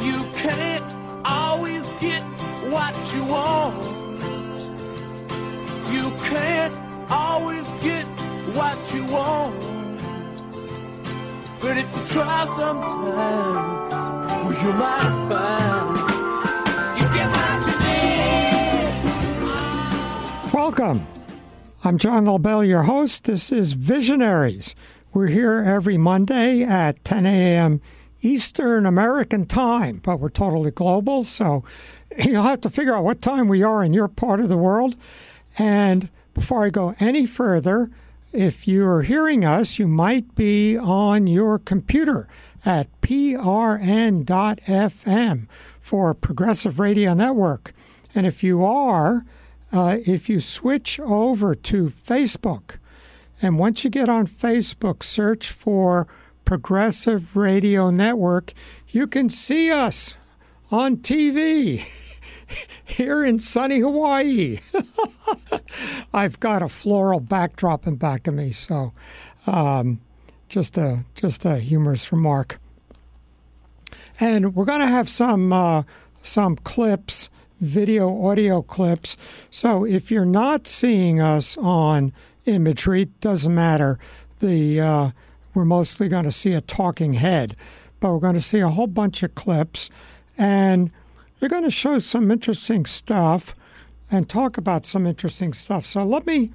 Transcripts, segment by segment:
You can't always get what you want. You can't always get what you want. But if you try sometimes, well, you might find. Welcome. I'm John Lobel, your host. This is Visionaries. We're here every Monday at 10 a.m. Eastern American time, but we're totally global, so you'll have to figure out what time we are in your part of the world. And before I go any further, if you're hearing us, you might be on your computer at prn.fm for Progressive Radio Network. And if you are, uh, if you switch over to Facebook, and once you get on Facebook, search for Progressive Radio Network, you can see us on TV here in sunny Hawaii. I've got a floral backdrop in back of me, so um, just a just a humorous remark. And we're going to have some uh, some clips, video, audio clips. So if you're not seeing us on imagery, doesn't matter. The uh, we're mostly going to see a talking head, but we're going to see a whole bunch of clips, and we're going to show some interesting stuff and talk about some interesting stuff. So let me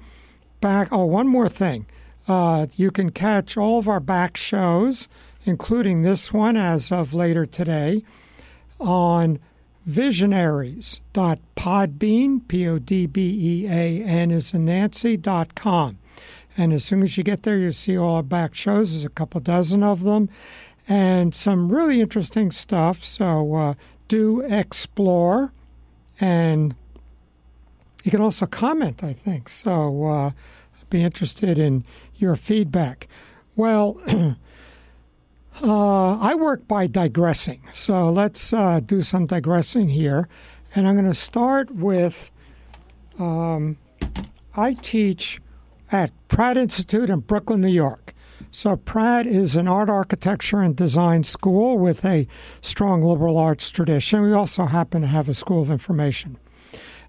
back. Oh, one more thing. Uh, you can catch all of our back shows, including this one as of later today, on visionaries.podbean, P O D B E A N is in Nancy, dot com. And as soon as you get there, you'll see all our back shows. There's a couple dozen of them and some really interesting stuff. So uh, do explore and you can also comment, I think. So uh, I'd be interested in your feedback. Well, uh, I work by digressing. So let's uh, do some digressing here. And I'm going to start with um, I teach at Pratt Institute in Brooklyn, New York. So, Pratt is an art, architecture, and design school with a strong liberal arts tradition. We also happen to have a school of information.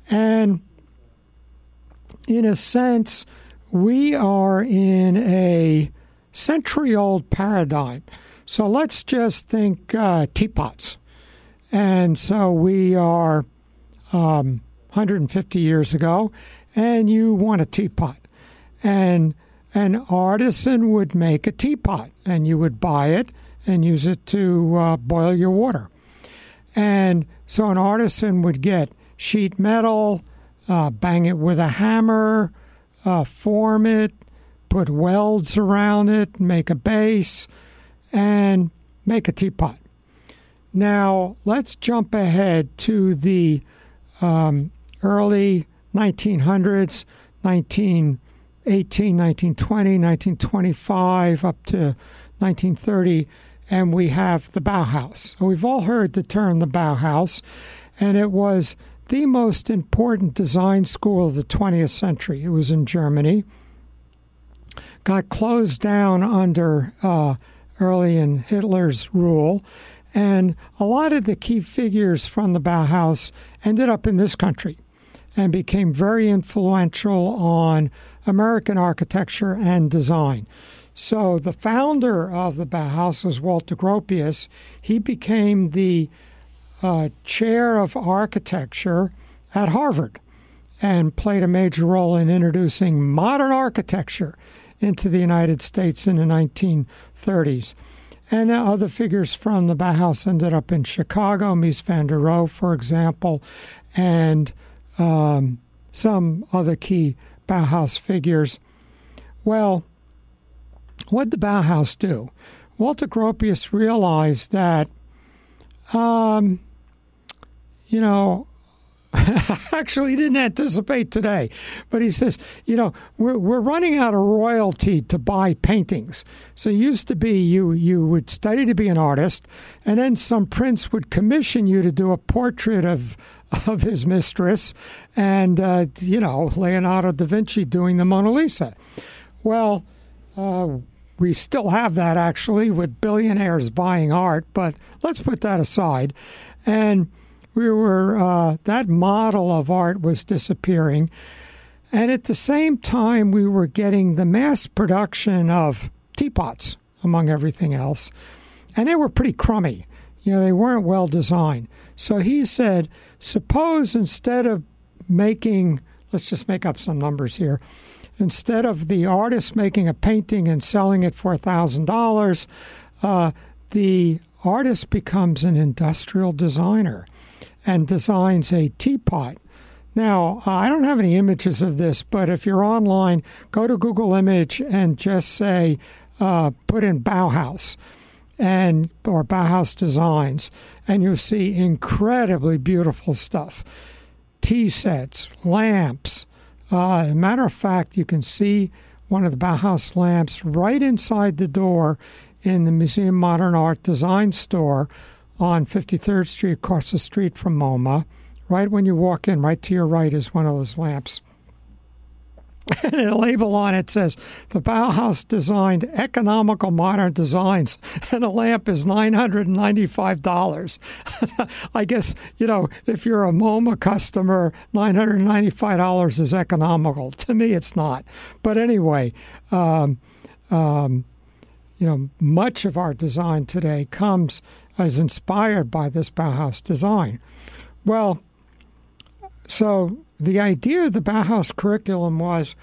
And in a sense, we are in a century old paradigm. So, let's just think uh, teapots. And so, we are um, 150 years ago, and you want a teapot. And an artisan would make a teapot and you would buy it and use it to uh, boil your water. And so an artisan would get sheet metal, uh, bang it with a hammer, uh, form it, put welds around it, make a base, and make a teapot. Now, let's jump ahead to the um, early 1900s, 19 18, 1920, 1925, up to 1930, and we have the Bauhaus. We've all heard the term the Bauhaus, and it was the most important design school of the 20th century. It was in Germany. Got closed down under uh, early in Hitler's rule, and a lot of the key figures from the Bauhaus ended up in this country and became very influential on American architecture and design. So the founder of the Bauhaus was Walter Gropius. He became the uh, chair of architecture at Harvard and played a major role in introducing modern architecture into the United States in the 1930s. And other figures from the Bauhaus ended up in Chicago, Mies van der Rohe, for example, and um, some other key Bauhaus figures. Well, what did the Bauhaus do? Walter Gropius realized that, um, you know, actually he didn't anticipate today, but he says, you know, we're, we're running out of royalty to buy paintings. So it used to be you you would study to be an artist, and then some prince would commission you to do a portrait of of his mistress, and uh, you know Leonardo da Vinci doing the Mona Lisa. Well, uh, we still have that actually with billionaires buying art, but let's put that aside. And we were, uh, that model of art was disappearing. And at the same time, we were getting the mass production of teapots, among everything else. And they were pretty crummy. You know, they weren't well designed. So he said, suppose instead of making, let's just make up some numbers here, instead of the artist making a painting and selling it for $1,000, uh, the artist becomes an industrial designer and designs a teapot. Now, I don't have any images of this, but if you're online, go to Google Image and just say, uh, put in Bauhaus and or Bauhaus designs, and you'll see incredibly beautiful stuff. Tea sets, lamps, uh, matter of fact, you can see one of the Bauhaus lamps right inside the door in the Museum Modern Art Design Store on 53rd Street, across the street from MoMA. Right when you walk in, right to your right is one of those lamps. And a label on it says the Bauhaus designed economical modern designs, and the lamp is nine hundred and ninety-five dollars. I guess you know if you're a MoMA customer, nine hundred and ninety-five dollars is economical. To me, it's not. But anyway, um, um, you know, much of our design today comes as inspired by this Bauhaus design. Well, so the idea of the Bauhaus curriculum was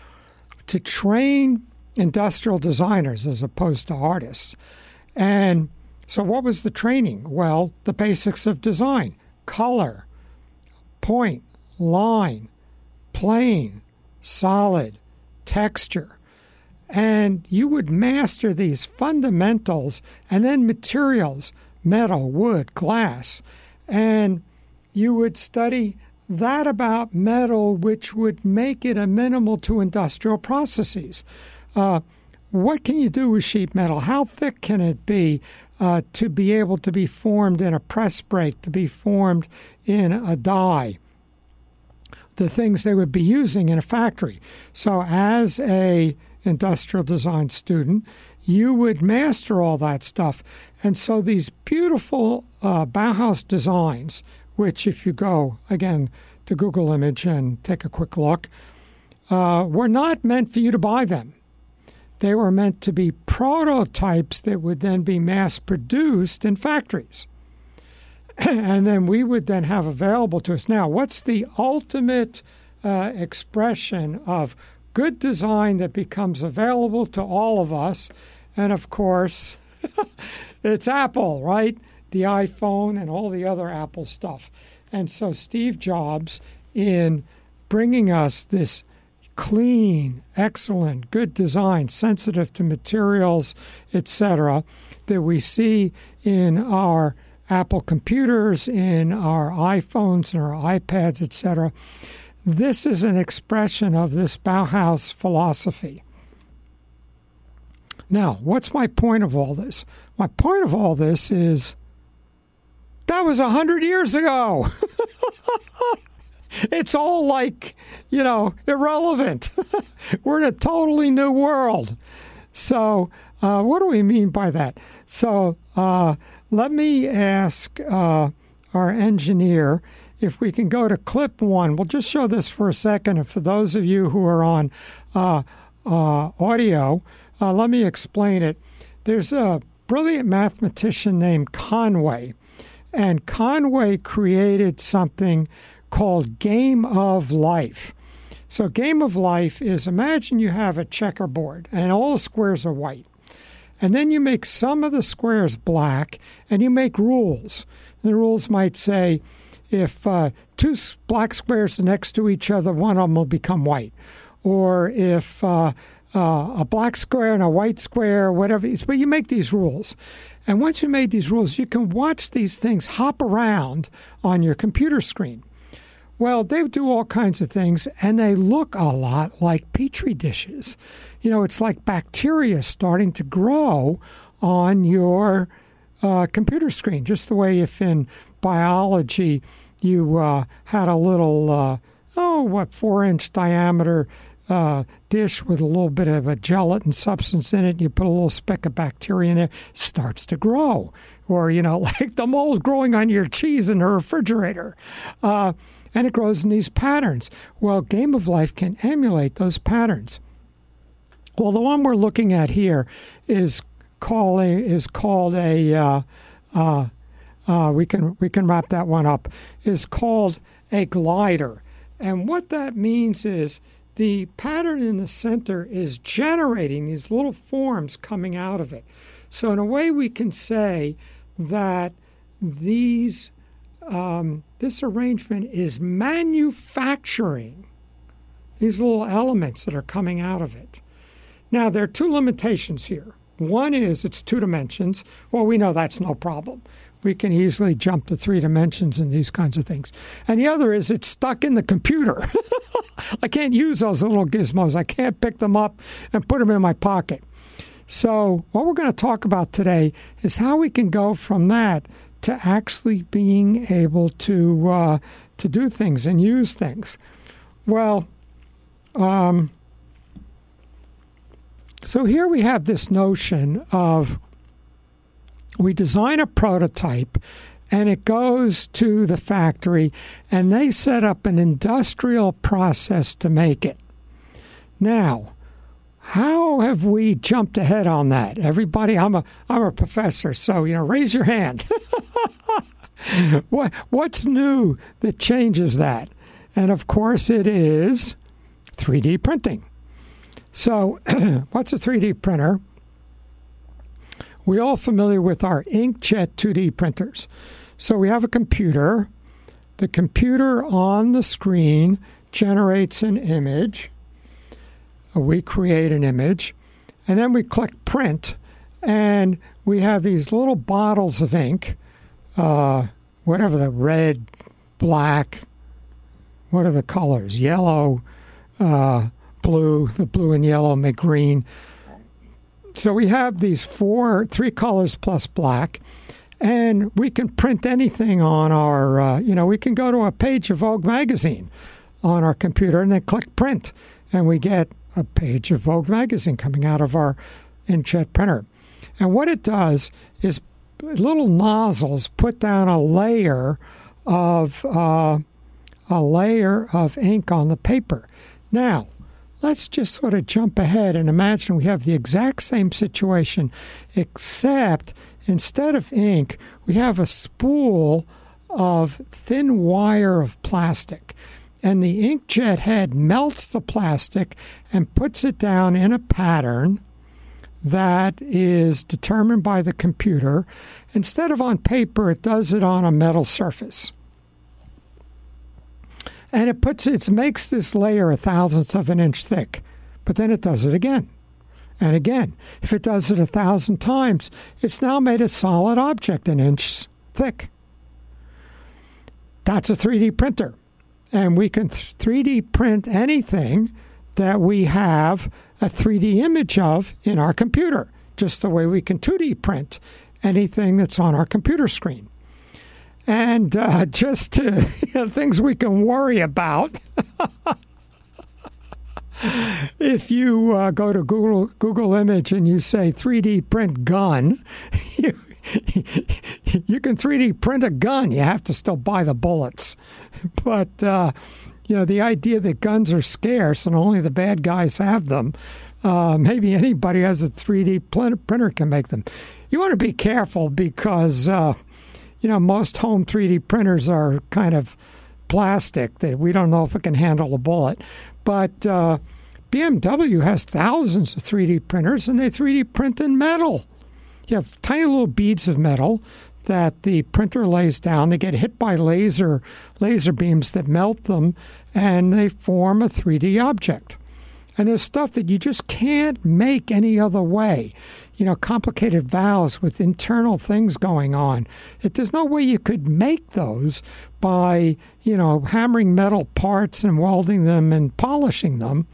to train industrial designers as opposed to artists. And so, what was the training? Well, the basics of design color, point, line, plane, solid, texture. And you would master these fundamentals and then materials metal, wood, glass. And you would study that about metal, which would make it amenable to industrial processes. Uh, what can you do with sheet metal? How thick can it be uh, to be able to be formed in a press brake, to be formed in a die? The things they would be using in a factory. So, as a industrial design student, you would master all that stuff. And so these beautiful uh, Bauhaus designs, which, if you go again to Google Image and take a quick look, uh, were not meant for you to buy them. They were meant to be prototypes that would then be mass produced in factories. and then we would then have available to us. Now, what's the ultimate uh, expression of good design that becomes available to all of us? And of course, it's Apple, right? The iPhone and all the other Apple stuff. And so Steve Jobs, in bringing us this clean, excellent, good design, sensitive to materials, etc., that we see in our Apple computers, in our iPhones, and our iPads, etc. This is an expression of this Bauhaus philosophy. Now, what's my point of all this? My point of all this is that was a hundred years ago. it's all like, you know, irrelevant. We're in a totally new world. So, uh, what do we mean by that? So, uh, let me ask uh, our engineer if we can go to clip one. We'll just show this for a second. And for those of you who are on uh, uh, audio, uh, let me explain it. There's a brilliant mathematician named Conway, and Conway created something called Game of Life. So, Game of Life is imagine you have a checkerboard and all the squares are white. And then you make some of the squares black and you make rules. The rules might say if uh, two black squares are next to each other, one of them will become white. Or if uh, uh, a black square and a white square, whatever. But you make these rules. And once you made these rules, you can watch these things hop around on your computer screen. Well, they do all kinds of things, and they look a lot like petri dishes. You know, it's like bacteria starting to grow on your uh, computer screen, just the way if in biology you uh, had a little, uh, oh, what, four inch diameter uh, dish with a little bit of a gelatin substance in it. You put a little speck of bacteria in there, starts to grow. Or, you know, like the mold growing on your cheese in the refrigerator. Uh, and it grows in these patterns. Well, Game of Life can emulate those patterns. Well, the one we're looking at here is calling is called a uh, uh, uh, we can we can wrap that one up is called a glider, and what that means is the pattern in the center is generating these little forms coming out of it. So in a way, we can say that these um, this arrangement is manufacturing these little elements that are coming out of it. Now, there are two limitations here. One is it's two dimensions. Well, we know that's no problem. We can easily jump to three dimensions and these kinds of things. And the other is it's stuck in the computer. I can't use those little gizmos. I can't pick them up and put them in my pocket. So, what we're going to talk about today is how we can go from that to actually being able to uh, to do things and use things. Well, um, so here we have this notion of we design a prototype and it goes to the factory and they set up an industrial process to make it. Now, how have we jumped ahead on that? Everybody, I'm a I'm a professor, so you know, raise your hand. what what's new that changes that? And of course it is 3D printing. So, what's a 3D printer? We all familiar with our inkjet 2D printers. So we have a computer. The computer on the screen generates an image. We create an image, and then we click print, and we have these little bottles of ink, uh, whatever the red, black, what are the colors? Yellow, uh, blue, the blue and yellow make green. So we have these four, three colors plus black, and we can print anything on our, uh, you know, we can go to a page of Vogue magazine on our computer and then click print, and we get a page of Vogue magazine coming out of our inkjet printer. And what it does is little nozzles put down a layer of uh, a layer of ink on the paper. Now, let's just sort of jump ahead and imagine we have the exact same situation, except instead of ink, we have a spool of thin wire of plastic. And the inkjet head melts the plastic and puts it down in a pattern that is determined by the computer. Instead of on paper, it does it on a metal surface and it puts it makes this layer a thousandth of an inch thick, but then it does it again and again. If it does it a thousand times, it's now made a solid object an inch thick. That's a 3D printer, and we can 3D print anything that we have a 3D image of in our computer, just the way we can 2D print anything that's on our computer screen and uh, just to, you know, things we can worry about. if you uh, go to Google Google Image and you say 3D print gun, you, you can 3D print a gun. You have to still buy the bullets, but uh, you know the idea that guns are scarce and only the bad guys have them. Uh, maybe anybody has a 3D printer can make them. You want to be careful because uh, you know, most home 3D printers are kind of plastic that we don't know if it can handle a bullet. But uh, BMW has thousands of 3D printers and they 3D print in metal. You have tiny little beads of metal that the printer lays down. They get hit by laser laser beams that melt them and they form a 3D object. And there's stuff that you just can't make any other way you know, complicated valves with internal things going on. It, there's no way you could make those by, you know, hammering metal parts and welding them and polishing them.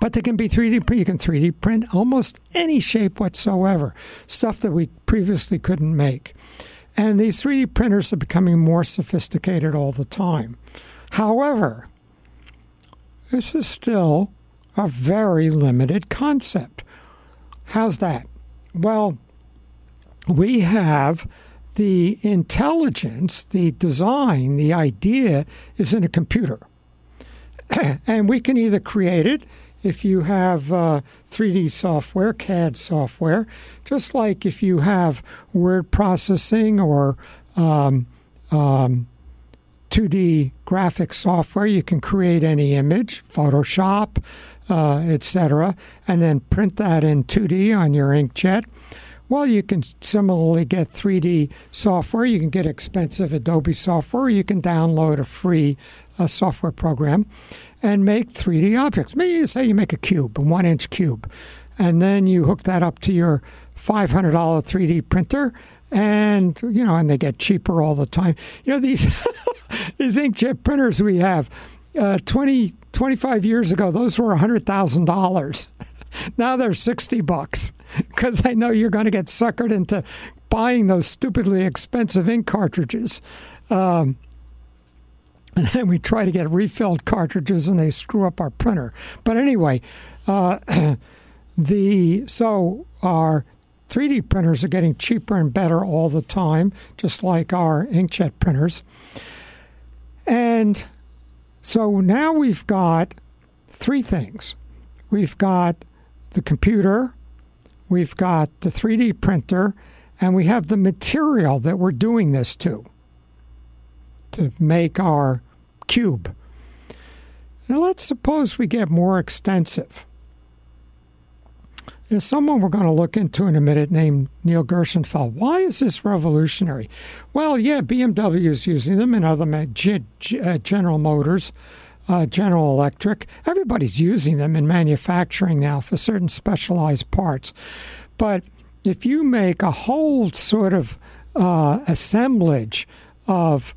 But they can be 3D print. You can 3D print almost any shape whatsoever, stuff that we previously couldn't make. And these 3D printers are becoming more sophisticated all the time. However, this is still a very limited concept. How's that? Well, we have the intelligence, the design, the idea is in a computer. and we can either create it if you have uh, 3D software, CAD software, just like if you have word processing or um, um, 2D graphic software, you can create any image, Photoshop, uh, etc., and then print that in 2D on your inkjet. Well, you can similarly get 3D software. You can get expensive Adobe software. You can download a free uh, software program and make 3D objects. Maybe you say you make a cube, a one inch cube, and then you hook that up to your $500 3D printer and you know and they get cheaper all the time you know these these inkjet printers we have uh, 20 25 years ago those were $100000 now they're 60 bucks because I know you're going to get suckered into buying those stupidly expensive ink cartridges. Um, and then we try to get refilled cartridges and they screw up our printer. But anyway, uh, the so our 3D printers are getting cheaper and better all the time, just like our inkjet printers. And so now we've got three things. We've got the computer, we've got the 3D printer, and we have the material that we're doing this to to make our cube. Now, let's suppose we get more extensive. There's someone we're going to look into in a minute named Neil Gershenfeld. Why is this revolutionary? Well, yeah, BMW is using them and other uh, General Motors uh, General Electric. Everybody's using them in manufacturing now for certain specialized parts. But if you make a whole sort of uh, assemblage of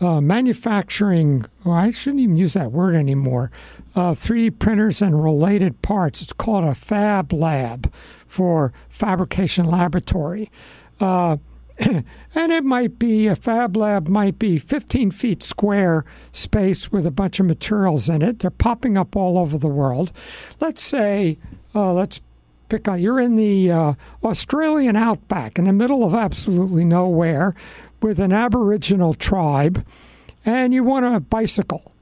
uh, manufacturing, well, I shouldn't even use that word anymore, uh, 3D printers and related parts. It's called a fab lab for fabrication laboratory. Uh, and it might be a fab lab might be 15 feet square space with a bunch of materials in it they're popping up all over the world let's say uh, let's pick on you're in the uh, australian outback in the middle of absolutely nowhere with an aboriginal tribe and you want a bicycle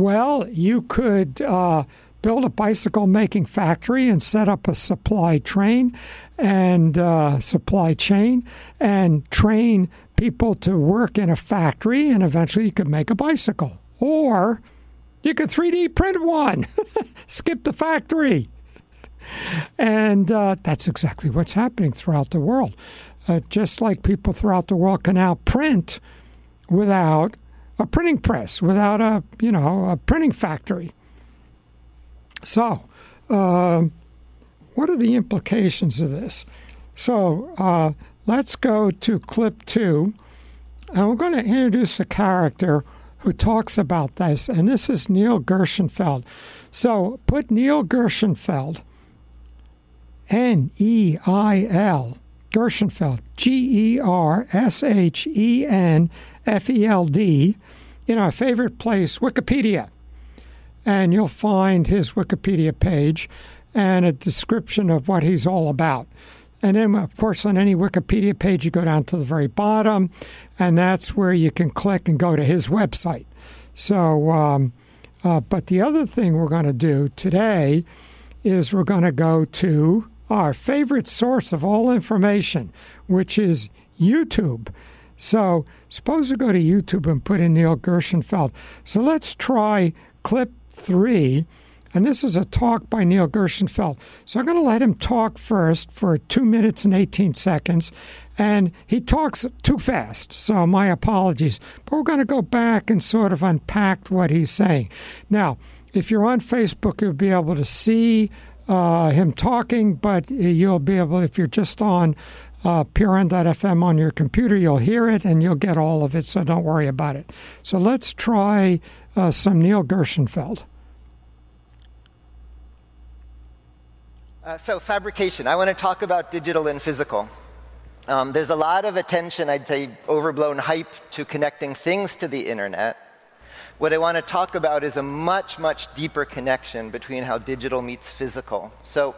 well you could uh, build a bicycle making factory and set up a supply train and uh, supply chain and train people to work in a factory, and eventually you could make a bicycle. Or you could 3D print one, skip the factory. And uh, that's exactly what's happening throughout the world. Uh, just like people throughout the world can now print without a printing press, without a you know a printing factory. So, uh, what are the implications of this? So, uh, let's go to clip two, and we're going to introduce a character who talks about this, and this is Neil Gershenfeld. So, put Neil Gershenfeld, N E I L, Gershenfeld, G E R S H E N F E L D, in our favorite place, Wikipedia and you'll find his Wikipedia page and a description of what he's all about. And then, of course, on any Wikipedia page, you go down to the very bottom, and that's where you can click and go to his website. So, um, uh, but the other thing we're going to do today is we're going to go to our favorite source of all information, which is YouTube. So, suppose we go to YouTube and put in Neil Gershenfeld. So, let's try clip three. And this is a talk by Neil Gershenfeld. So I'm going to let him talk first for two minutes and 18 seconds. And he talks too fast, so my apologies. But we're going to go back and sort of unpack what he's saying. Now, if you're on Facebook, you'll be able to see uh, him talking, but you'll be able, if you're just on uh, PRN.FM on your computer, you'll hear it and you'll get all of it, so don't worry about it. So let's try uh, some Neil Gershenfeld. Uh, so fabrication, I want to talk about digital and physical. Um, there's a lot of attention, I'd say overblown hype to connecting things to the internet. What I want to talk about is a much, much deeper connection between how digital meets physical. So,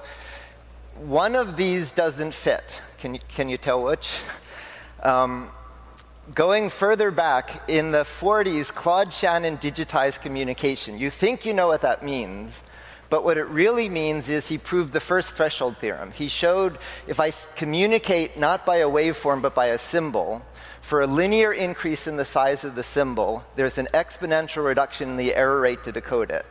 one of these doesn't fit. Can you, can you tell which? Um, going further back, in the 40s, Claude Shannon digitized communication. You think you know what that means, but what it really means is he proved the first threshold theorem. He showed if I communicate not by a waveform but by a symbol, for a linear increase in the size of the symbol, there's an exponential reduction in the error rate to decode it.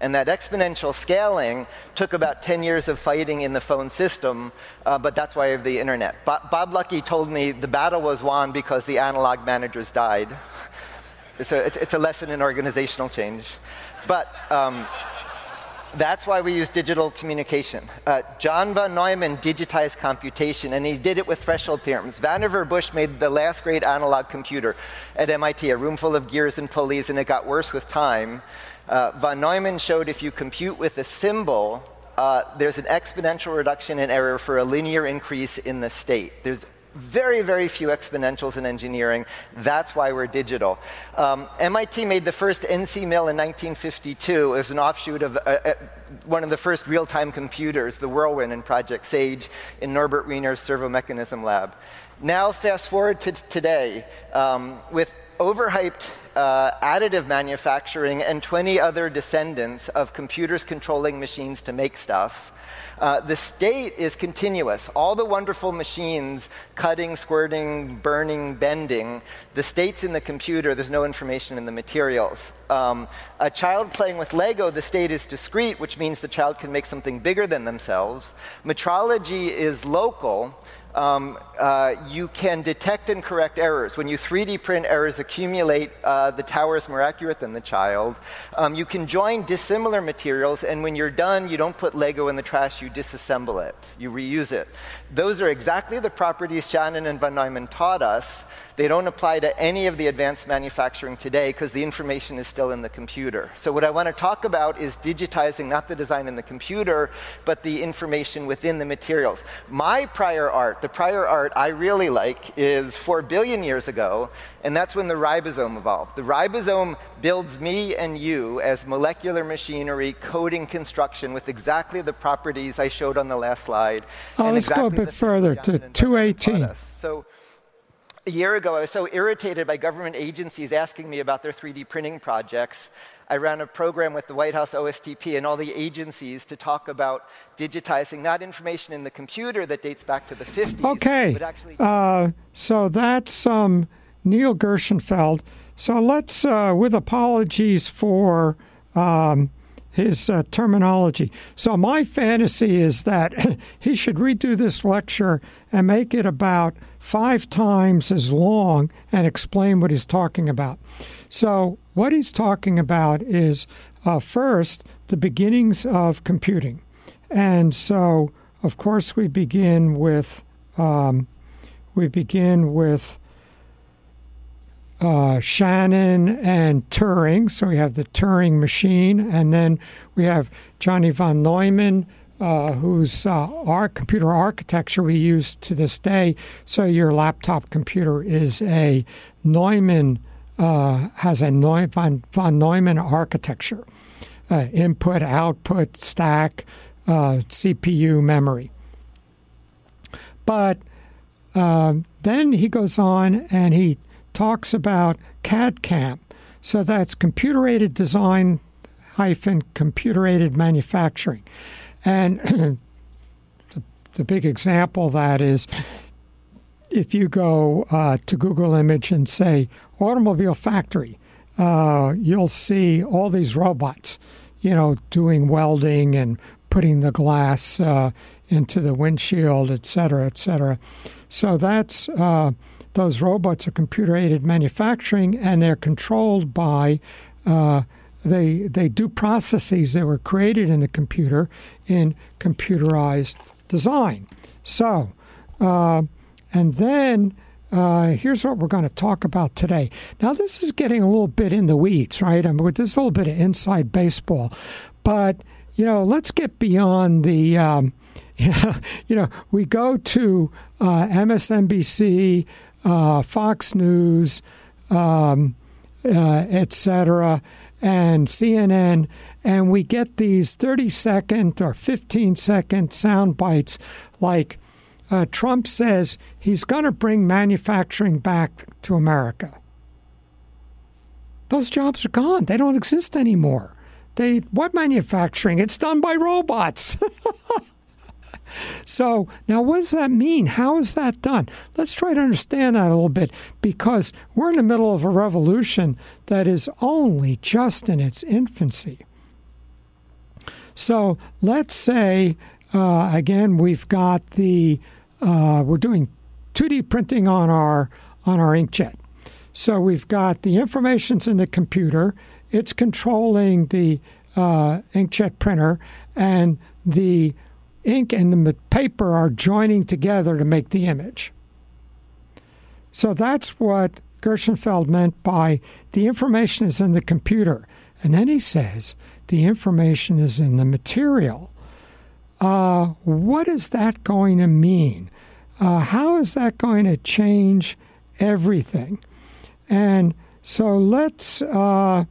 And that exponential scaling took about 10 years of fighting in the phone system, uh, but that's why I have the internet. Bo- Bob Lucky told me the battle was won because the analog managers died. so it's, it's a lesson in organizational change. But um, that's why we use digital communication. Uh, John von Neumann digitized computation, and he did it with threshold theorems. Vannevar Bush made the last great analog computer at MIT, a room full of gears and pulleys, and it got worse with time. Uh, von Neumann showed if you compute with a symbol, uh, there's an exponential reduction in error for a linear increase in the state. There's very, very few exponentials in engineering. That's why we're digital. Um, MIT made the first NC mill in 1952 as an offshoot of uh, uh, one of the first real time computers, the Whirlwind in Project Sage, in Norbert Wiener's servo mechanism lab. Now, fast forward to today, um, with overhyped uh, additive manufacturing and 20 other descendants of computers controlling machines to make stuff. Uh, the state is continuous. All the wonderful machines, cutting, squirting, burning, bending, the state's in the computer, there's no information in the materials. Um, a child playing with Lego, the state is discrete, which means the child can make something bigger than themselves. Metrology is local, um, uh, you can detect and correct errors. When you 3D print, errors accumulate. Uh, the tower is more accurate than the child. Um, you can join dissimilar materials, and when you're done, you don't put Lego in the trash, you disassemble it, you reuse it. Those are exactly the properties Shannon and von Neumann taught us they don't apply to any of the advanced manufacturing today because the information is still in the computer. So, what I want to talk about is digitizing not the design in the computer, but the information within the materials. My prior art, the prior art I really like, is 4 billion years ago, and that's when the ribosome evolved. The ribosome builds me and you as molecular machinery, coding construction with exactly the properties I showed on the last slide. Oh, let's exactly go a bit further to 218. So, a year ago, I was so irritated by government agencies asking me about their 3D printing projects. I ran a program with the White House OSTP and all the agencies to talk about digitizing not information in the computer that dates back to the 50s. Okay. But actually- uh, so that's um, Neil Gershenfeld. So let's, uh, with apologies for um, his uh, terminology. So my fantasy is that he should redo this lecture and make it about five times as long and explain what he's talking about. So what he's talking about is uh, first the beginnings of computing, and so of course we begin with um, we begin with uh, Shannon and Turing. So we have the Turing machine, and then we have Johnny von Neumann, uh, whose uh, our computer architecture we use to this day. So your laptop computer is a Neumann uh, has a Neu- von, von Neumann architecture: uh, input, output, stack, uh, CPU, memory. But then he goes on and he talks about CAD CAM. So that's computer aided design hyphen computer aided manufacturing. And the, the, big example that is if you go uh, to Google Image and say automobile factory, uh, you'll see all these robots, you know, doing welding and putting the glass uh, into the windshield, et cetera, et cetera. So that's uh, those robots are computer aided manufacturing and they're controlled by uh, they they do processes that were created in the computer in computerized design. So, uh, and then uh, here's what we're going to talk about today. Now, this is getting a little bit in the weeds, right? I mean, with this is a little bit of inside baseball, but you know, let's get beyond the. Um, you know, we go to uh, MSNBC, uh, Fox News. Um, uh, etc., and CNN, and we get these 30 second or 15 second sound bites like uh, Trump says he's going to bring manufacturing back to America. Those jobs are gone. They don't exist anymore. They what manufacturing? It's done by robots. so now what does that mean? How is that done? Let's try to understand that a little bit because we're in the middle of a revolution that is only just in its infancy. So let's say uh, again we've got the uh, we're doing 2D printing on our on our inkjet. So we've got the information's in the computer. It's controlling the uh, inkjet printer, and the ink and the paper are joining together to make the image. So that's what Gershenfeld meant by the information is in the computer. And then he says the information is in the material. Uh, what is that going to mean? Uh, how is that going to change everything? And so let's uh,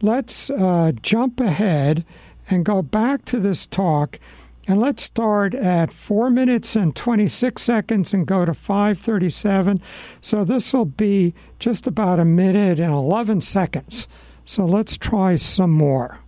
let's uh, jump ahead and go back to this talk, and let's start at four minutes and twenty six seconds and go to five thirty seven. So this will be just about a minute and eleven seconds. So let's try some more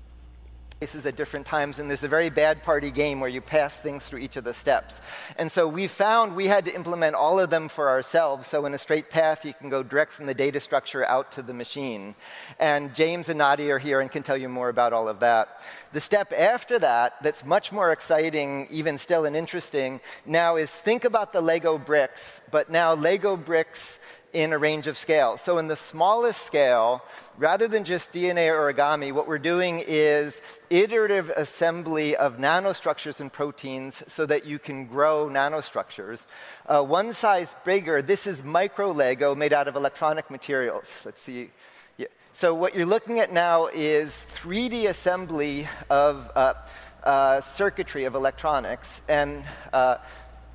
places at different times, and there's a very bad party game where you pass things through each of the steps. And so we found we had to implement all of them for ourselves. So in a straight path, you can go direct from the data structure out to the machine. And James and Nadya are here and can tell you more about all of that. The step after that, that's much more exciting, even still and interesting, now is think about the Lego bricks, but now Lego bricks in a range of scale. So in the smallest scale, rather than just DNA origami, what we're doing is iterative assembly of nanostructures and proteins so that you can grow nanostructures. Uh, one size bigger, this is micro Lego made out of electronic materials. Let's see. Yeah. So what you're looking at now is 3D assembly of uh, uh, circuitry of electronics. And uh,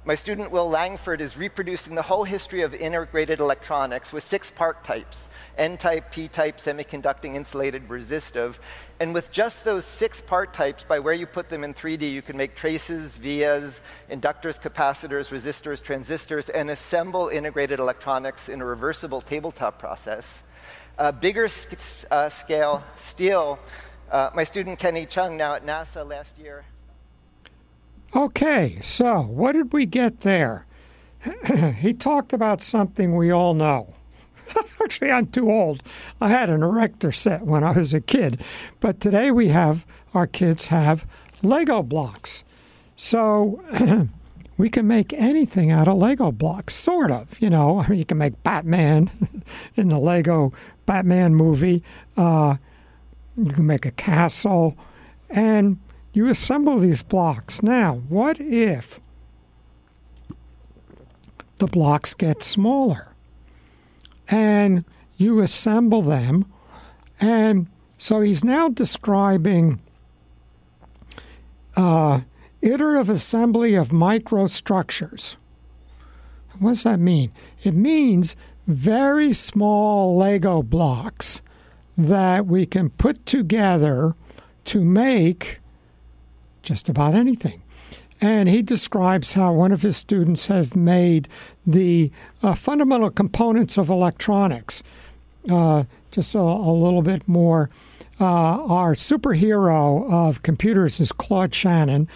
my student Will Langford is reproducing the whole history of integrated electronics with six part types N type, P type, semiconducting, insulated, resistive. And with just those six part types, by where you put them in 3D, you can make traces, vias, inductors, capacitors, resistors, transistors, and assemble integrated electronics in a reversible tabletop process. Uh, bigger sc- uh, scale, steel. Uh, my student Kenny Cheung, now at NASA last year, Okay, so what did we get there? he talked about something we all know. Actually, I'm too old. I had an erector set when I was a kid, but today we have our kids have Lego blocks. So we can make anything out of Lego blocks, sort of. You know, I mean, you can make Batman in the Lego Batman movie. Uh, you can make a castle, and you assemble these blocks. Now, what if the blocks get smaller and you assemble them? And so he's now describing uh, iterative assembly of microstructures. What does that mean? It means very small Lego blocks that we can put together to make just about anything. And he describes how one of his students have made the uh, fundamental components of electronics. Uh, just a, a, little bit more. Uh, our superhero of computers is Claude Shannon.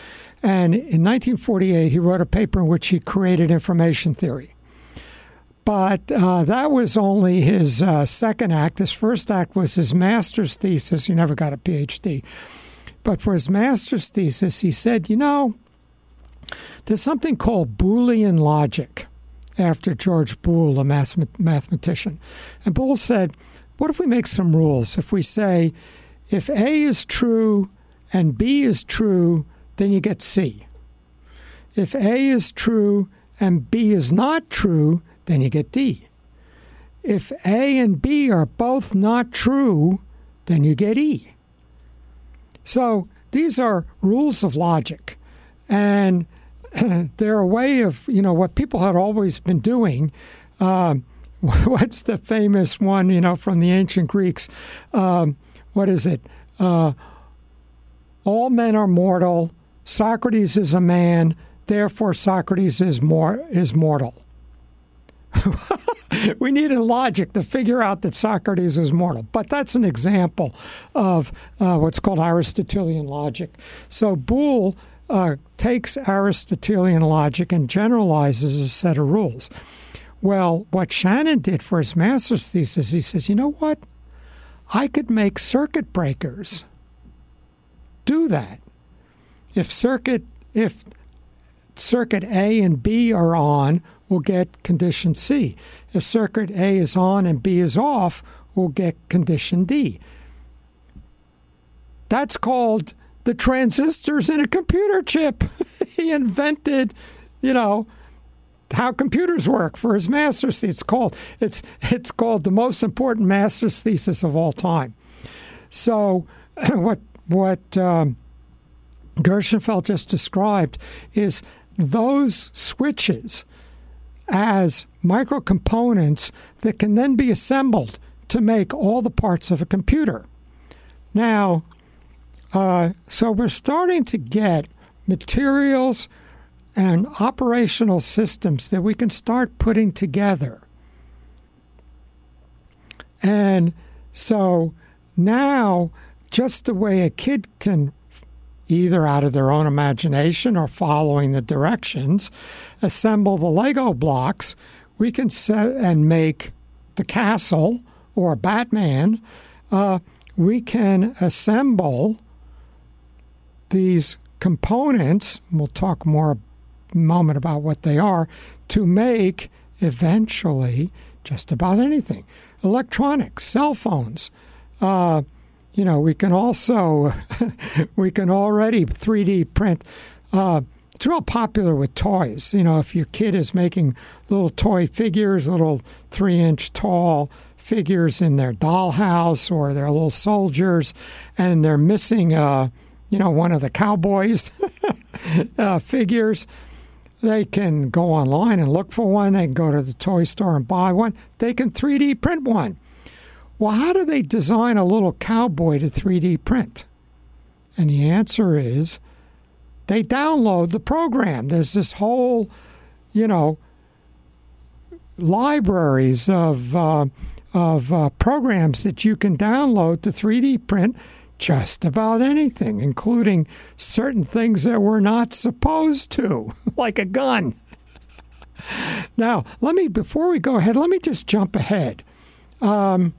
And in 1948, he wrote a paper in which he created information theory. But uh, that was only his uh, second act. His first act was his master's thesis. He never got a PhD. But for his master's thesis, he said, you know, there's something called Boolean logic after George Boole, a mathematician. And Boole said, what if we make some rules? If we say, if A is true and B is true, then you get C. If A is true and B is not true, then you get D. If A and B are both not true, then you get E. So these are rules of logic, and they're a way of you know what people had always been doing. Uh, what's the famous one, you know, from the ancient Greeks? Um, what is it? Uh, all men are mortal. Socrates is a man, therefore Socrates is more is mortal. we needed logic to figure out that Socrates is mortal. But that's an example of uh, what's called Aristotelian logic. So Boole uh, takes Aristotelian logic and generalizes a set of rules. Well, what Shannon did for his master's thesis, he says, you know what? I could make circuit breakers do that. If circuit if circuit A and B are on, we'll get condition C. If circuit A is on and B is off, we'll get condition D. That's called the transistors in a computer chip. he invented, you know, how computers work for his master's thesis. It's called it's it's called the most important master's thesis of all time. So what what um, Gershenfeld just described is those switches as microcomponents that can then be assembled to make all the parts of a computer. Now, uh, so we're starting to get materials and operational systems that we can start putting together. And so now, just the way a kid can either out of their own imagination or following the directions, assemble the Lego blocks, we can set and make the castle or Batman. Uh, we can assemble these components. We'll talk more a moment about what they are to make eventually just about anything. Electronics, cell phones. Uh, you know, we can also we can already 3D print. Uh, it's real popular with toys. You know, if your kid is making little toy figures, little three inch tall figures in their dollhouse or their little soldiers, and they're missing, uh, you know, one of the cowboys uh, figures, they can go online and look for one. They can go to the toy store and buy one. They can 3D print one. Well, how do they design a little cowboy to 3D print? And the answer is they download the program. There's this whole, you know, libraries of uh, of uh, programs that you can download to 3D print just about anything, including certain things that we're not supposed to, like a gun. now, let me before we go ahead, let me just jump ahead. Um,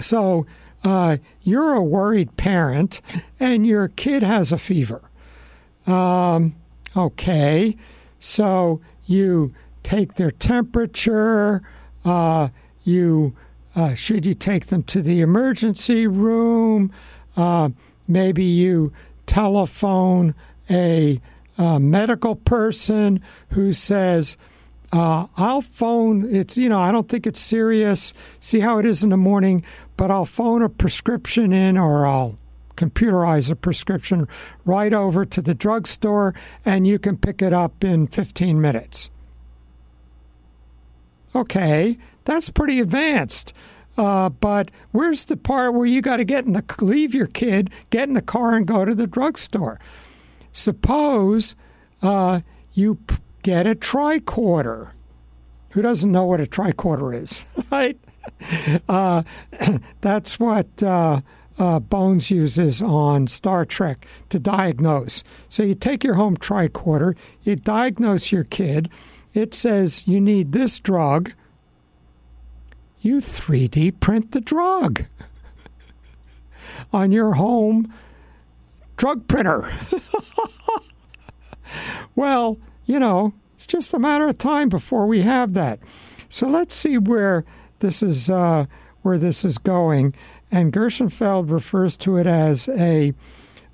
so uh, you're a worried parent and your kid has a fever. Um, okay, so you take their temperature. Uh, you uh, should you take them to the emergency room? Uh, maybe you telephone a, a medical person who says, uh, I'll phone. It's you know I don't think it's serious. See how it is in the morning, but I'll phone a prescription in, or I'll computerize a prescription right over to the drugstore, and you can pick it up in 15 minutes. Okay, that's pretty advanced. Uh, but where's the part where you got to get in the leave your kid, get in the car, and go to the drugstore? Suppose uh, you get a tricorder. Who doesn't know what a tricorder is, right? Uh, that's what uh, uh, Bones uses on Star Trek to diagnose. So you take your home tricorder, you diagnose your kid. It says you need this drug. You 3D print the drug on your home drug printer. well, you know, it's just a matter of time before we have that. So let's see where this is uh, where this is going. And Gershenfeld refers to it as a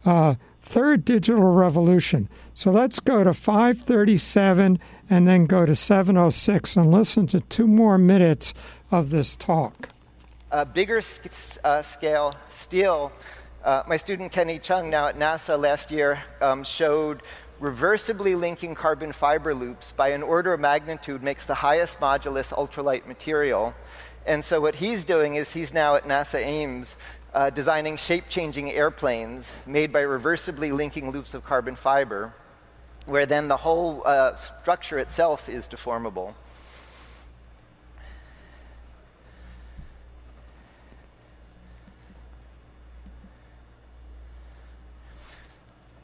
uh, third digital revolution. So let's go to 537 and then go to 706 and listen to two more minutes of this talk. A bigger uh, scale steel. Uh, my student Kenny Cheung, now at NASA last year, um, showed reversibly linking carbon fiber loops by an order of magnitude makes the highest modulus ultralight material. And so what he's doing is he's now at NASA Ames uh, designing shape-changing airplanes made by reversibly linking loops of carbon fiber, where then the whole uh, structure itself is deformable.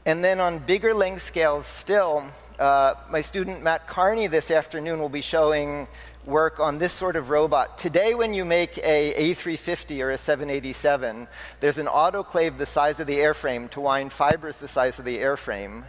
And then on bigger length scales still, uh, my student Matt Carney this afternoon will be showing work on this sort of robot. Today, when you make a A350 or a 787, there's an autoclave the size of the airframe to wind fibers the size of the airframe.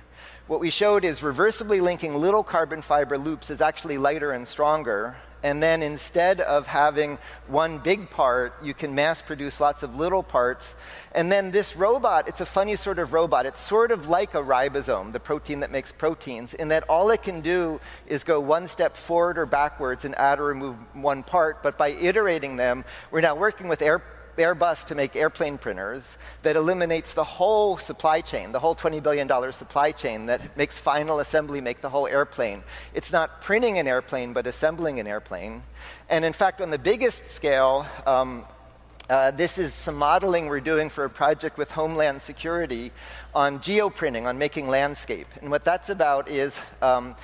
What we showed is reversibly linking little carbon fiber loops is actually lighter and stronger, and then instead of having one big part, you can mass produce lots of little parts. And then this robot, it's a funny sort of robot. It's sort of like a ribosome, the protein that makes proteins, in that all it can do is go one step forward or backwards and add or remove one part. But by iterating them, we're now working with air Airbus to make airplane printers that eliminates the whole supply chain, the whole $20 billion supply chain that makes final assembly make the whole airplane. It's not printing an airplane, but assembling an airplane. And in fact, on the biggest scale, um, uh, this is some modeling we're doing for a project with Homeland Security on geoprinting, on making landscape. And what that's about is um,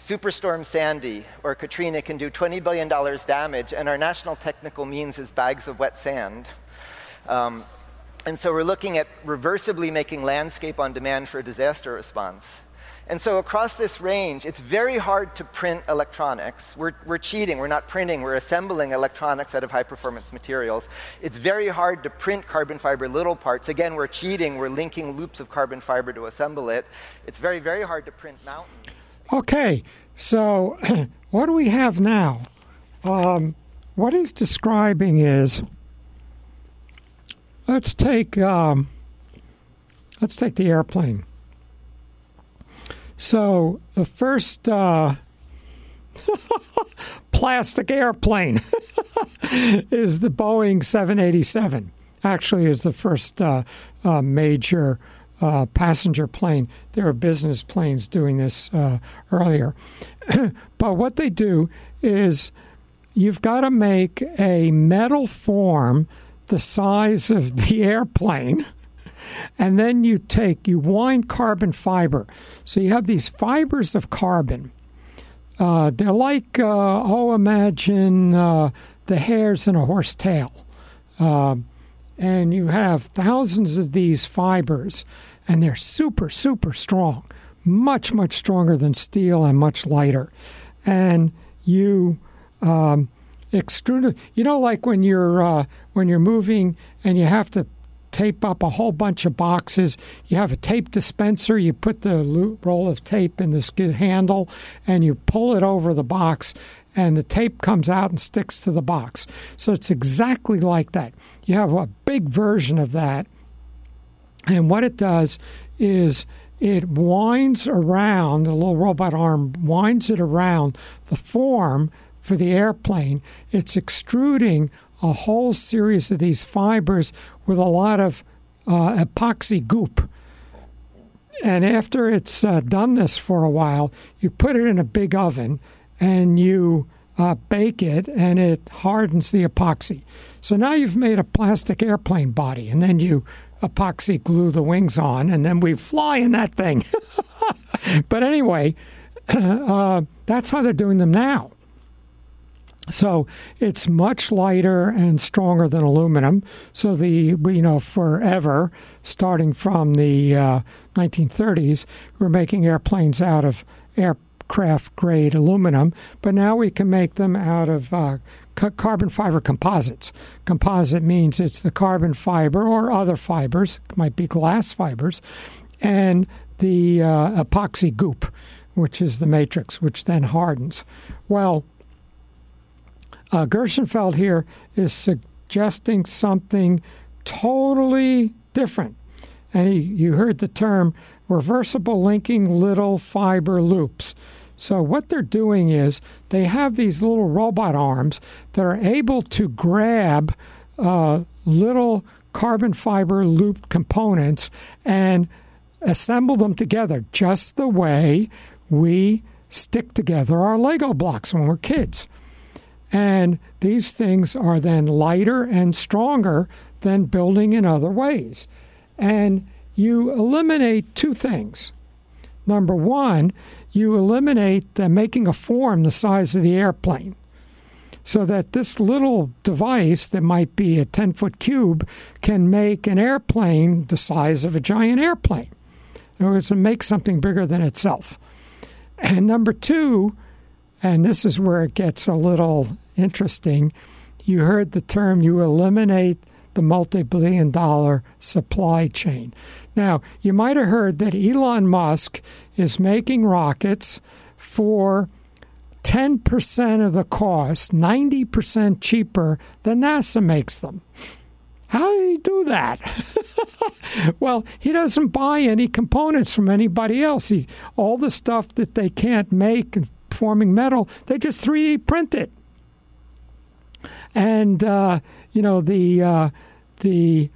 Superstorm Sandy or Katrina can do $20 billion damage, and our national technical means is bags of wet sand. Um, and so we're looking at reversibly making landscape on demand for disaster response. And so across this range, it's very hard to print electronics. We're, we're cheating, we're not printing, we're assembling electronics out of high performance materials. It's very hard to print carbon fiber little parts. Again, we're cheating, we're linking loops of carbon fiber to assemble it. It's very, very hard to print mountains. Okay, so what do we have now? Um, what he's describing is let's take um, let's take the airplane. So the first uh, plastic airplane is the Boeing 787. Actually, is the first uh, uh, major uh, passenger plane. There are business planes doing this uh, earlier. but what they do is you've got to make a metal form the size of the airplane. And then you take, you wind carbon fiber. So you have these fibers of carbon. Uh, they're like, uh, oh, imagine uh, the hairs in a horse tail. Uh, and you have thousands of these fibers and they're super, super strong, much, much stronger than steel and much lighter. And you um, extrude, you know, like when you're uh, when you're moving and you have to tape up a whole bunch of boxes. You have a tape dispenser. You put the roll of tape in this handle, and you pull it over the box, and the tape comes out and sticks to the box. So it's exactly like that. You have a big version of that and what it does is it winds around, the little robot arm winds it around the form for the airplane. It's extruding a whole series of these fibers with a lot of uh, epoxy goop. And after it's uh, done this for a while, you put it in a big oven and you uh, bake it, and it hardens the epoxy. So now you've made a plastic airplane body, and then you epoxy glue the wings on, and then we fly in that thing. but anyway, uh, that's how they're doing them now. So it's much lighter and stronger than aluminum. So the you know forever, starting from the uh, 1930s, we're making airplanes out of aircraft grade aluminum, but now we can make them out of uh, carbon fiber composites. Composite means it's the carbon fiber or other fibers, might be glass fibers, and the uh, epoxy goop, which is the matrix, which then hardens. Well, uh, Gershenfeld here is suggesting something totally different. And he, you heard the term reversible linking little fiber loops. So, what they're doing is they have these little robot arms that are able to grab uh, little carbon fiber looped components and assemble them together just the way we stick together our Lego blocks when we're kids. And these things are then lighter and stronger than building in other ways. And you eliminate two things. Number one, you eliminate the making a form the size of the airplane so that this little device that might be a 10 foot cube can make an airplane the size of a giant airplane. In other words, to make something bigger than itself. And number two, and this is where it gets a little interesting, you heard the term you eliminate the multi billion dollar supply chain. Now, you might have heard that Elon Musk is making rockets for 10% of the cost, 90% cheaper than NASA makes them. How do he do that? well, he doesn't buy any components from anybody else. He, all the stuff that they can't make and forming metal, they just 3D print it. And uh, you know the uh, the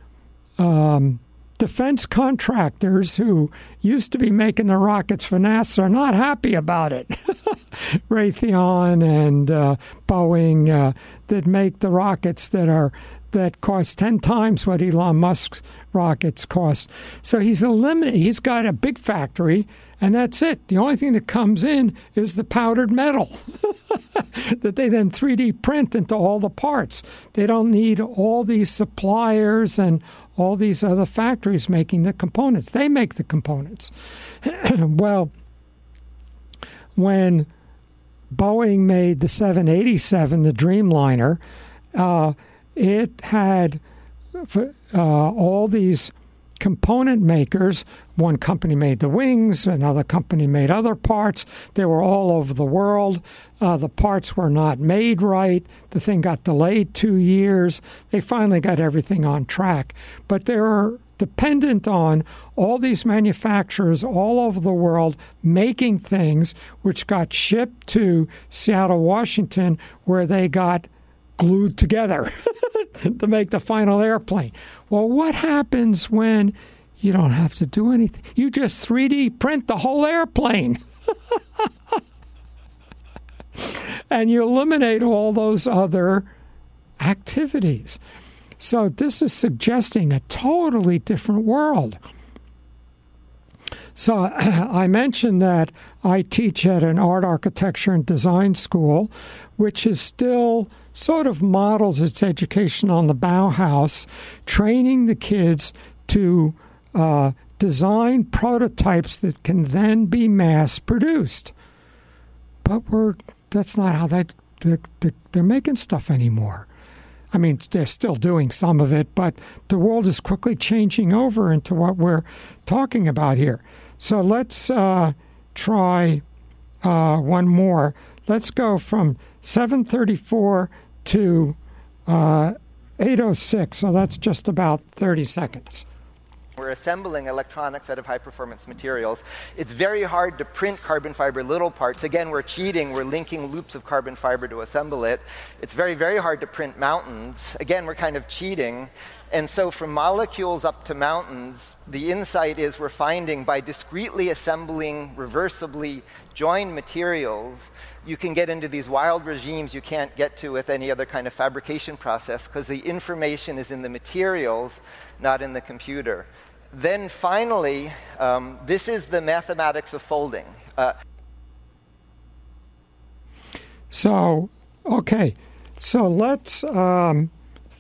um, defense contractors who used to be making the rockets for NASA are not happy about it. Raytheon and uh, Boeing uh, that make the rockets that are that cost 10 times what Elon Musk's rockets cost. So he's eliminated, he's got a big factory, and that's it. The only thing that comes in is the powdered metal that they then 3D print into all the parts. They don't need all these suppliers and all these other factories making the components. They make the components. well, when Boeing made the 787, the Dreamliner, uh, it had uh, all these component makers. One company made the wings, another company made other parts. They were all over the world. Uh, the parts were not made right. The thing got delayed two years. They finally got everything on track. But they were dependent on all these manufacturers all over the world making things which got shipped to Seattle, Washington, where they got glued together to make the final airplane. Well, what happens when you don't have to do anything? You just 3D print the whole airplane. and you eliminate all those other activities. So, this is suggesting a totally different world. So, I mentioned that I teach at an art, architecture, and design school, which is still sort of models its education on the Bauhaus, training the kids to uh, design prototypes that can then be mass produced. But we're that's not how that they're, they're, they're making stuff anymore. I mean, they're still doing some of it, but the world is quickly changing over into what we're talking about here. So let's uh, try uh, one more. Let's go from 734 to uh, 806. So that's just about 30 seconds. We're assembling electronics out of high performance materials. It's very hard to print carbon fiber little parts. Again, we're cheating. We're linking loops of carbon fiber to assemble it. It's very, very hard to print mountains. Again, we're kind of cheating. And so, from molecules up to mountains, the insight is we're finding by discretely assembling reversibly joined materials, you can get into these wild regimes you can't get to with any other kind of fabrication process because the information is in the materials, not in the computer. Then finally, um, this is the mathematics of folding. Uh, so, okay, so let's. Um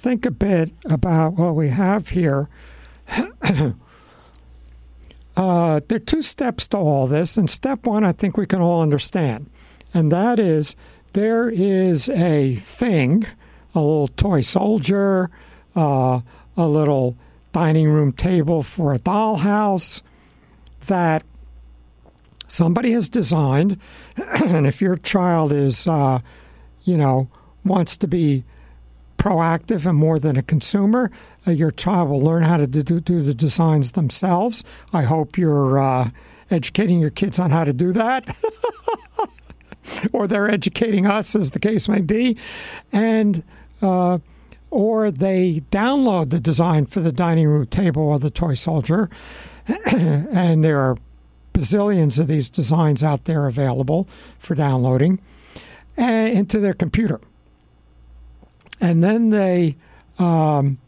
think a bit about what we have here. uh, there are two steps to all this, and step one I think we can all understand, and that is there is a thing, a little toy soldier, uh, a little dining room table for a dollhouse that somebody has designed, and if your child is, uh, you know, wants to be proactive and more than a consumer. Uh, your child will learn how to do, do, the designs themselves. I hope you're uh, educating your kids on how to do that. or they're educating us, as the case may be. And uh, or they download the design for the dining room table or the toy soldier and there are bazillions of these designs out there available for downloading uh, into their computer. And then they um,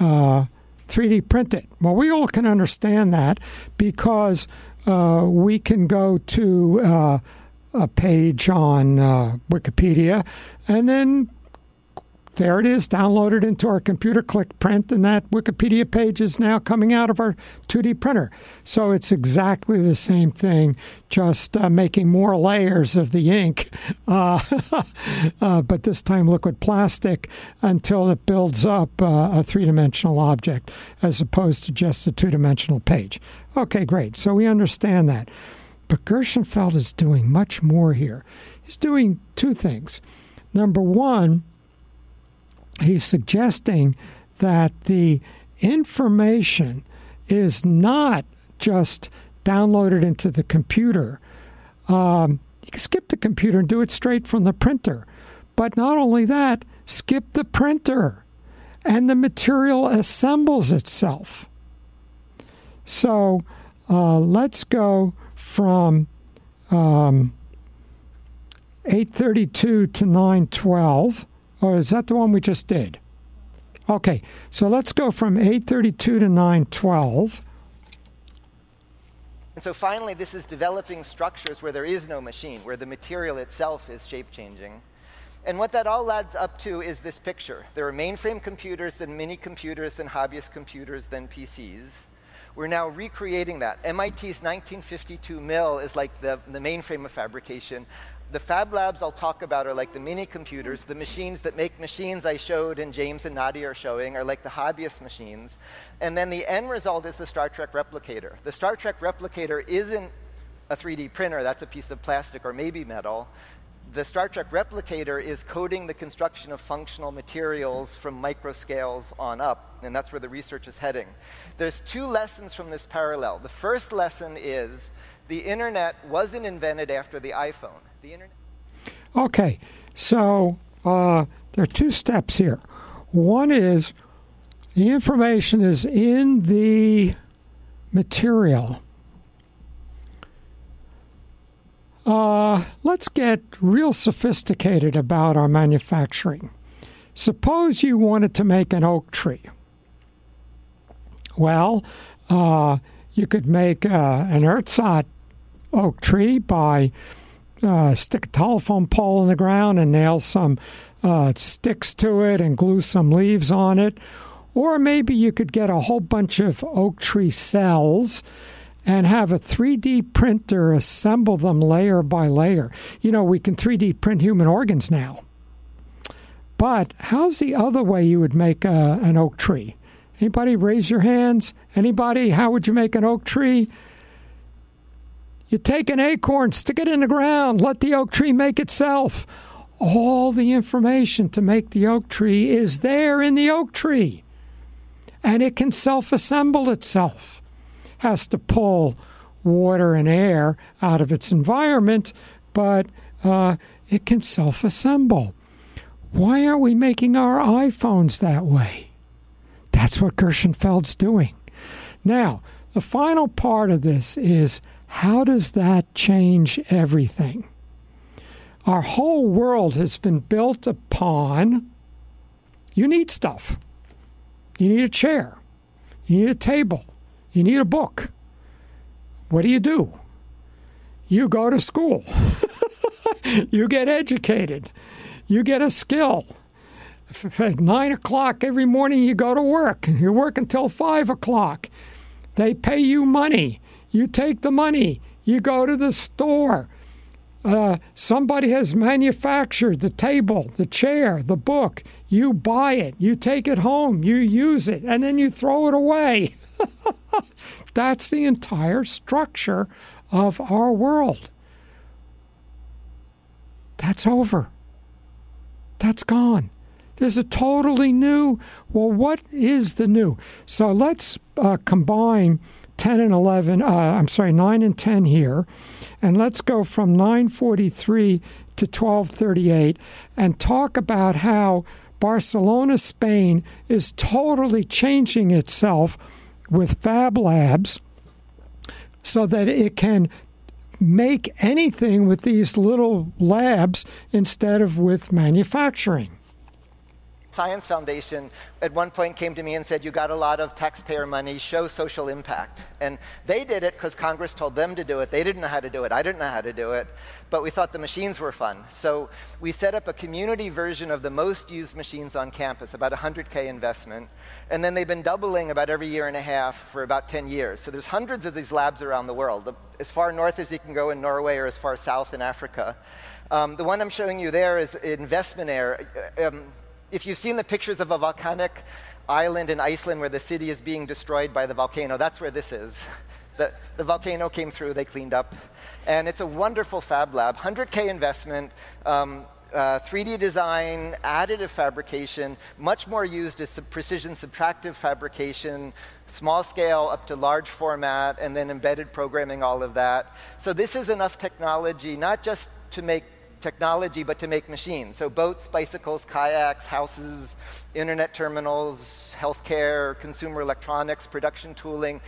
uh, 3D print it. Well, we all can understand that because uh, we can go to uh, a page on uh, Wikipedia and then there it is, downloaded into our computer, click print, and that Wikipedia page is now coming out of our 2D printer. So it's exactly the same thing, just uh, making more layers of the ink, uh, uh, but this time liquid plastic until it builds up uh, a three dimensional object as opposed to just a two dimensional page. Okay, great. So we understand that. But Gershenfeld is doing much more here. He's doing two things. Number one, he's suggesting that the information is not just downloaded into the computer. Um, you can skip the computer and do it straight from the printer. But not only that, skip the printer and the material assembles itself. So uh, let's go from um, 832 to 912. Or is that the one we just did? Okay, so let's go from 832 to 912. And so finally, this is developing structures where there is no machine, where the material itself is shape changing. And what that all adds up to is this picture. There are mainframe computers, then mini computers, then hobbyist computers, then PCs. We're now recreating that. MIT's 1952 mill is like the, the mainframe of fabrication the fab labs I'll talk about are like the mini computers. The machines that make machines I showed and James and Nadya are showing are like the hobbyist machines. And then the end result is the Star Trek replicator. The Star Trek replicator isn't a 3D printer, that's a piece of plastic or maybe metal. The Star Trek replicator is coding the construction of functional materials from microscales on up, and that's where the research is heading. There's two lessons from this parallel. The first lesson is the internet wasn't invented after the iPhone the internet? Okay, so uh, there are two steps here. One is the information is in the material. Uh, let's get real sophisticated about our manufacturing. Suppose you wanted to make an oak tree. Well, uh, you could make uh, an ersatz oak tree by uh, stick a telephone pole in the ground and nail some uh, sticks to it and glue some leaves on it. Or maybe you could get a whole bunch of oak tree cells and have a 3D printer assemble them layer by layer. You know, we can 3D print human organs now. But how's the other way you would make a, an oak tree? Anybody raise your hands? Anybody? How would you make an oak tree? You take an acorn, stick it in the ground, let the oak tree make itself. All the information to make the oak tree is there in the oak tree. And it can self assemble itself. Has to pull water and air out of its environment, but uh, it can self assemble. Why aren't we making our iPhones that way? That's what Gershenfeld's doing. Now, the final part of this is how does that change everything? Our whole world has been built upon you need stuff. You need a chair. You need a table. You need a book. What do you do? You go to school. you get educated. You get a skill. At nine o'clock every morning, you go to work. You work until five o'clock. They pay you money. You take the money, you go to the store. Uh, somebody has manufactured the table, the chair, the book. You buy it, you take it home, you use it, and then you throw it away. That's the entire structure of our world. That's over. That's gone. There's a totally new. Well, what is the new? So let's uh, combine 10 and 11, uh, I'm sorry, 9 and 10 here. And let's go from 943 to 1238 and talk about how Barcelona, Spain is totally changing itself with Fab Labs so that it can make anything with these little labs instead of with manufacturing. Science Foundation at one point came to me and said, You got a lot of taxpayer money, show social impact. And they did it because Congress told them to do it. They didn't know how to do it. I didn't know how to do it. But we thought the machines were fun. So we set up a community version of the most used machines on campus, about 100K investment. And then they've been doubling about every year and a half for about 10 years. So there's hundreds of these labs around the world, as far north as you can go in Norway or as far south in Africa. Um, the one I'm showing you there is Vestmannaeyjar. Um, if you've seen the pictures of a volcanic island in Iceland where the city is being destroyed by the volcano, that's where this is. The, the volcano came through, they cleaned up. And it's a wonderful fab lab, 100K investment. Um, uh, 3D design, additive fabrication, much more used as sub- precision subtractive fabrication, small scale up to large format, and then embedded programming, all of that. So, this is enough technology not just to make technology, but to make machines. So boats, bicycles, kayaks, houses, internet terminals, healthcare, consumer electronics, production tooling.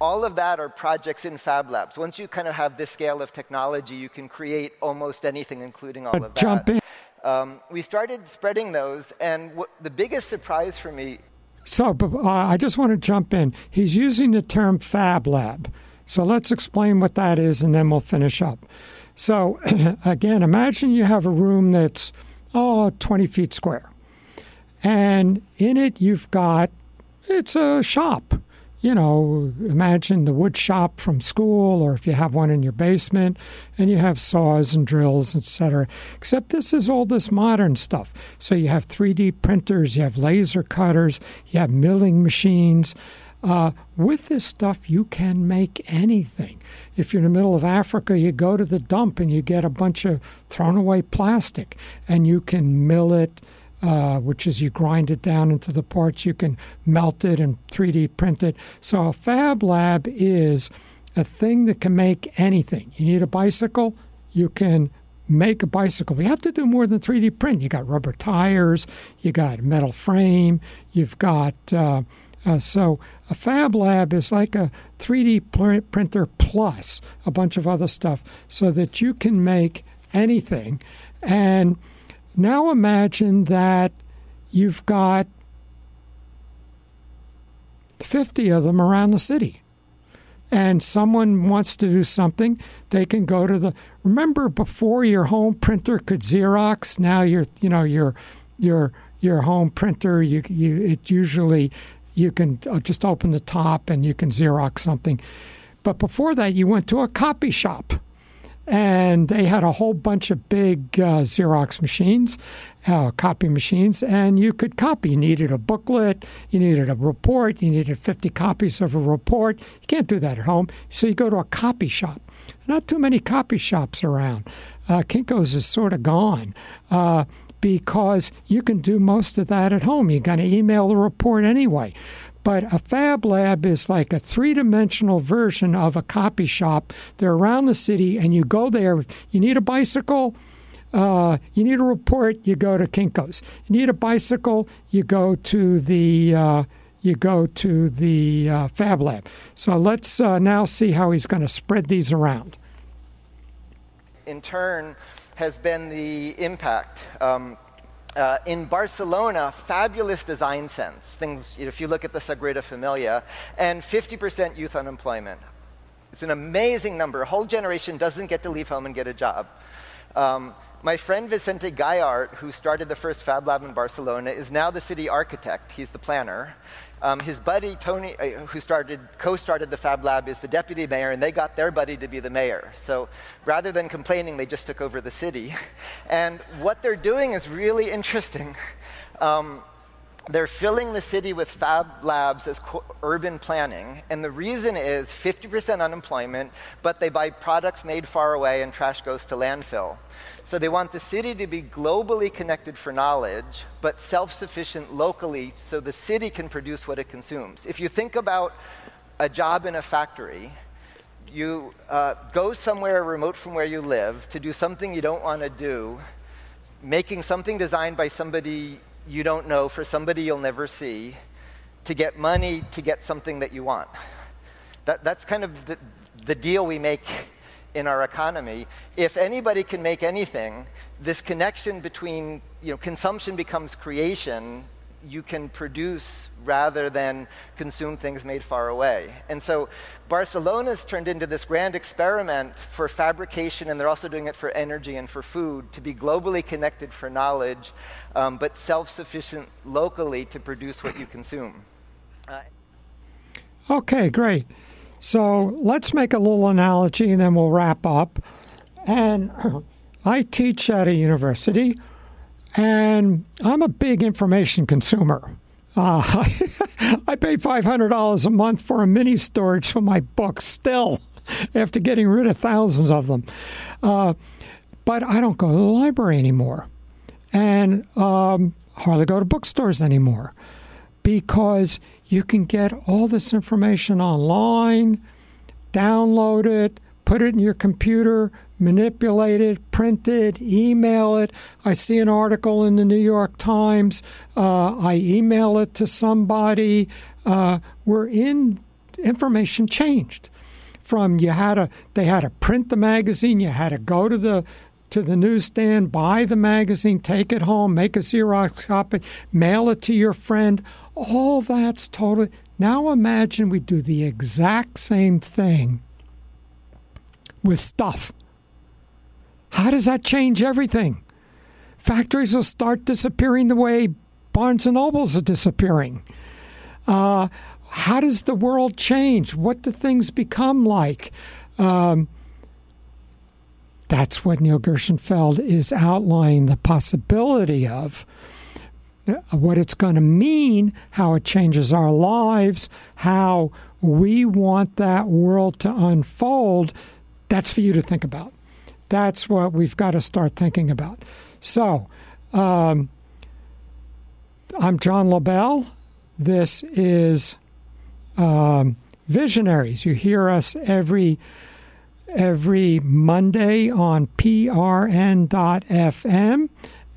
All of that are projects in Fab Labs. Once you kind of have this scale of technology, you can create almost anything, including all of that. Jump in. Um, we started spreading those, and w- the biggest surprise for me. So, uh, I just want to jump in. He's using the term Fab Lab. So let's explain what that is, and then we'll finish up. So, again, imagine you have a room that's, oh, 20 feet square. And in it, you've got, it's a shop. You know, imagine the wood shop from school, or if you have one in your basement, and you have saws and drills, etc. Except this is all this modern stuff. So you have 3D printers, you have laser cutters, you have milling machines. Uh, with this stuff, you can make anything. If you're in the middle of Africa, you go to the dump and you get a bunch of thrown away plastic, and you can mill it, uh, which is you grind it down into the parts. You can melt it and 3D print it. So a fab lab is a thing that can make anything. You need a bicycle, you can make a bicycle. We have to do more than 3D print. You got rubber tires, you got metal frame, you've got uh, uh, so a fab lab is like a 3D printer plus a bunch of other stuff so that you can make anything. And now imagine that you've got 50 of them around the city. And someone wants to do something, they can go to the remember before your home printer could Xerox, now your you know your your your home printer you you it usually you can uh, just open the top and you can Xerox something. But before that, you went to a copy shop and they had a whole bunch of big uh, Xerox machines, uh, copy machines, and you could copy. You needed a booklet, you needed a report, you needed 50 copies of a report. You can't do that at home, so you go to a copy shop. Not too many copy shops around. Uh, Kinko's is sort of gone. Uh, because you can do most of that at home. You're going to email the report anyway. But a fab lab is like a three dimensional version of a copy shop. They're around the city, and you go there. You need a bicycle, uh, you need a report, you go to Kinko's. You need a bicycle, you go to the. Uh, you go to the uh, Fab Lab. So let's uh, now see how he's going to spread these around. In turn, has been the impact. Um, uh, in Barcelona, fabulous design sense. Things, you know, if you look at the Sagrada Familia, and 50% youth unemployment. It's an amazing number. A whole generation doesn't get to leave home and get a job. Um, my friend Vicente Guallart, who started the first Fab Lab in Barcelona, is now the city architect. He's the planner. Um, his buddy Tony, uh, who started, co-started the Fab Lab, is the deputy mayor, and they got their buddy to be the mayor. So rather than complaining, they just took over the city. And what they're doing is really interesting. Um, they're filling the city with fab labs as urban planning, and the reason is 50% unemployment, but they buy products made far away and trash goes to landfill. So they want the city to be globally connected for knowledge, but self sufficient locally so the city can produce what it consumes. If you think about a job in a factory, you uh, go somewhere remote from where you live to do something you don't want to do, making something designed by somebody you don't know for somebody you'll never see to get money to get something that you want. That, that's kind of the, the deal we make in our economy. If anybody can make anything, this connection between you know, consumption becomes creation. You can produce rather than consume things made far away. And so Barcelona's turned into this grand experiment for fabrication, and they're also doing it for energy and for food, to be globally connected for knowledge, um, but self sufficient locally to produce what you consume. Uh, okay, great. So let's make a little analogy and then we'll wrap up. And I teach at a university, and I'm a big information consumer. Uh, I pay $500 a month for a mini storage for my books still after getting rid of thousands of them. Uh, but I don't go to the library anymore and um, hardly go to bookstores anymore because you can get all this information online, download it, put it in your computer, manipulate it, print it, email it. I see an article in the New York Times. Uh, I email it to somebody. Uh, we're in information changed from you had to they had to print the magazine, you had to go to the to the newsstand, buy the magazine, take it home, make a Xerox copy, mail it to your friend. All that's totally. Now imagine we do the exact same thing with stuff. How does that change everything? Factories will start disappearing the way Barnes and Nobles are disappearing. Uh, how does the world change? What do things become like? Um, that's what Neil Gershenfeld is outlining the possibility of uh, what it's going to mean, how it changes our lives, how we want that world to unfold. That's for you to think about. That's what we've got to start thinking about. So, um, I'm John LaBelle. This is um, Visionaries. You hear us every every Monday on prn.fm,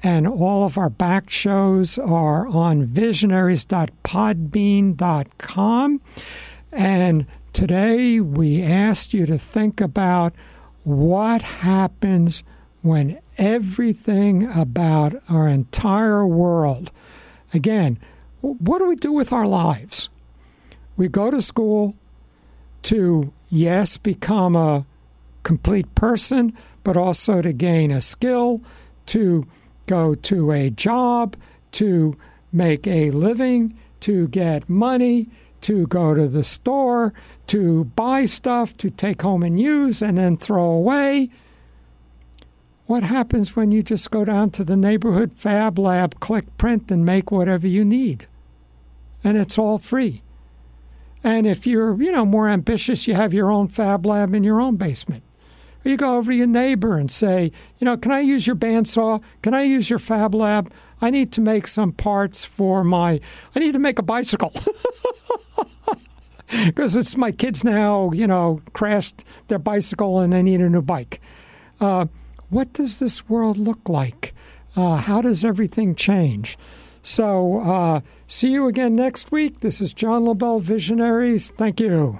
and all of our back shows are on visionaries.podbean.com. And today we asked you to think about what happens when everything about our entire world, again, what do we do with our lives? We go to school to, yes, become a complete person, but also to gain a skill, to go to a job, to make a living, to get money, to go to the store, to buy stuff, to take home and use, and then throw away. What happens when you just go down to the neighborhood fab lab, click print, and make whatever you need? And it's all free. And if you're, you know, more ambitious, you have your own fab lab in your own basement. Or you go over to your neighbor and say, you know, can I use your bandsaw? Can I use your fab lab? I need to make some parts for my, I need to make a bicycle. Because it's my kids now, you know, crashed their bicycle and they need a new bike. Uh, what does this world look like? Uh, how does everything change? So, uh, see you again next week. This is John LaBelle Visionaries. Thank you.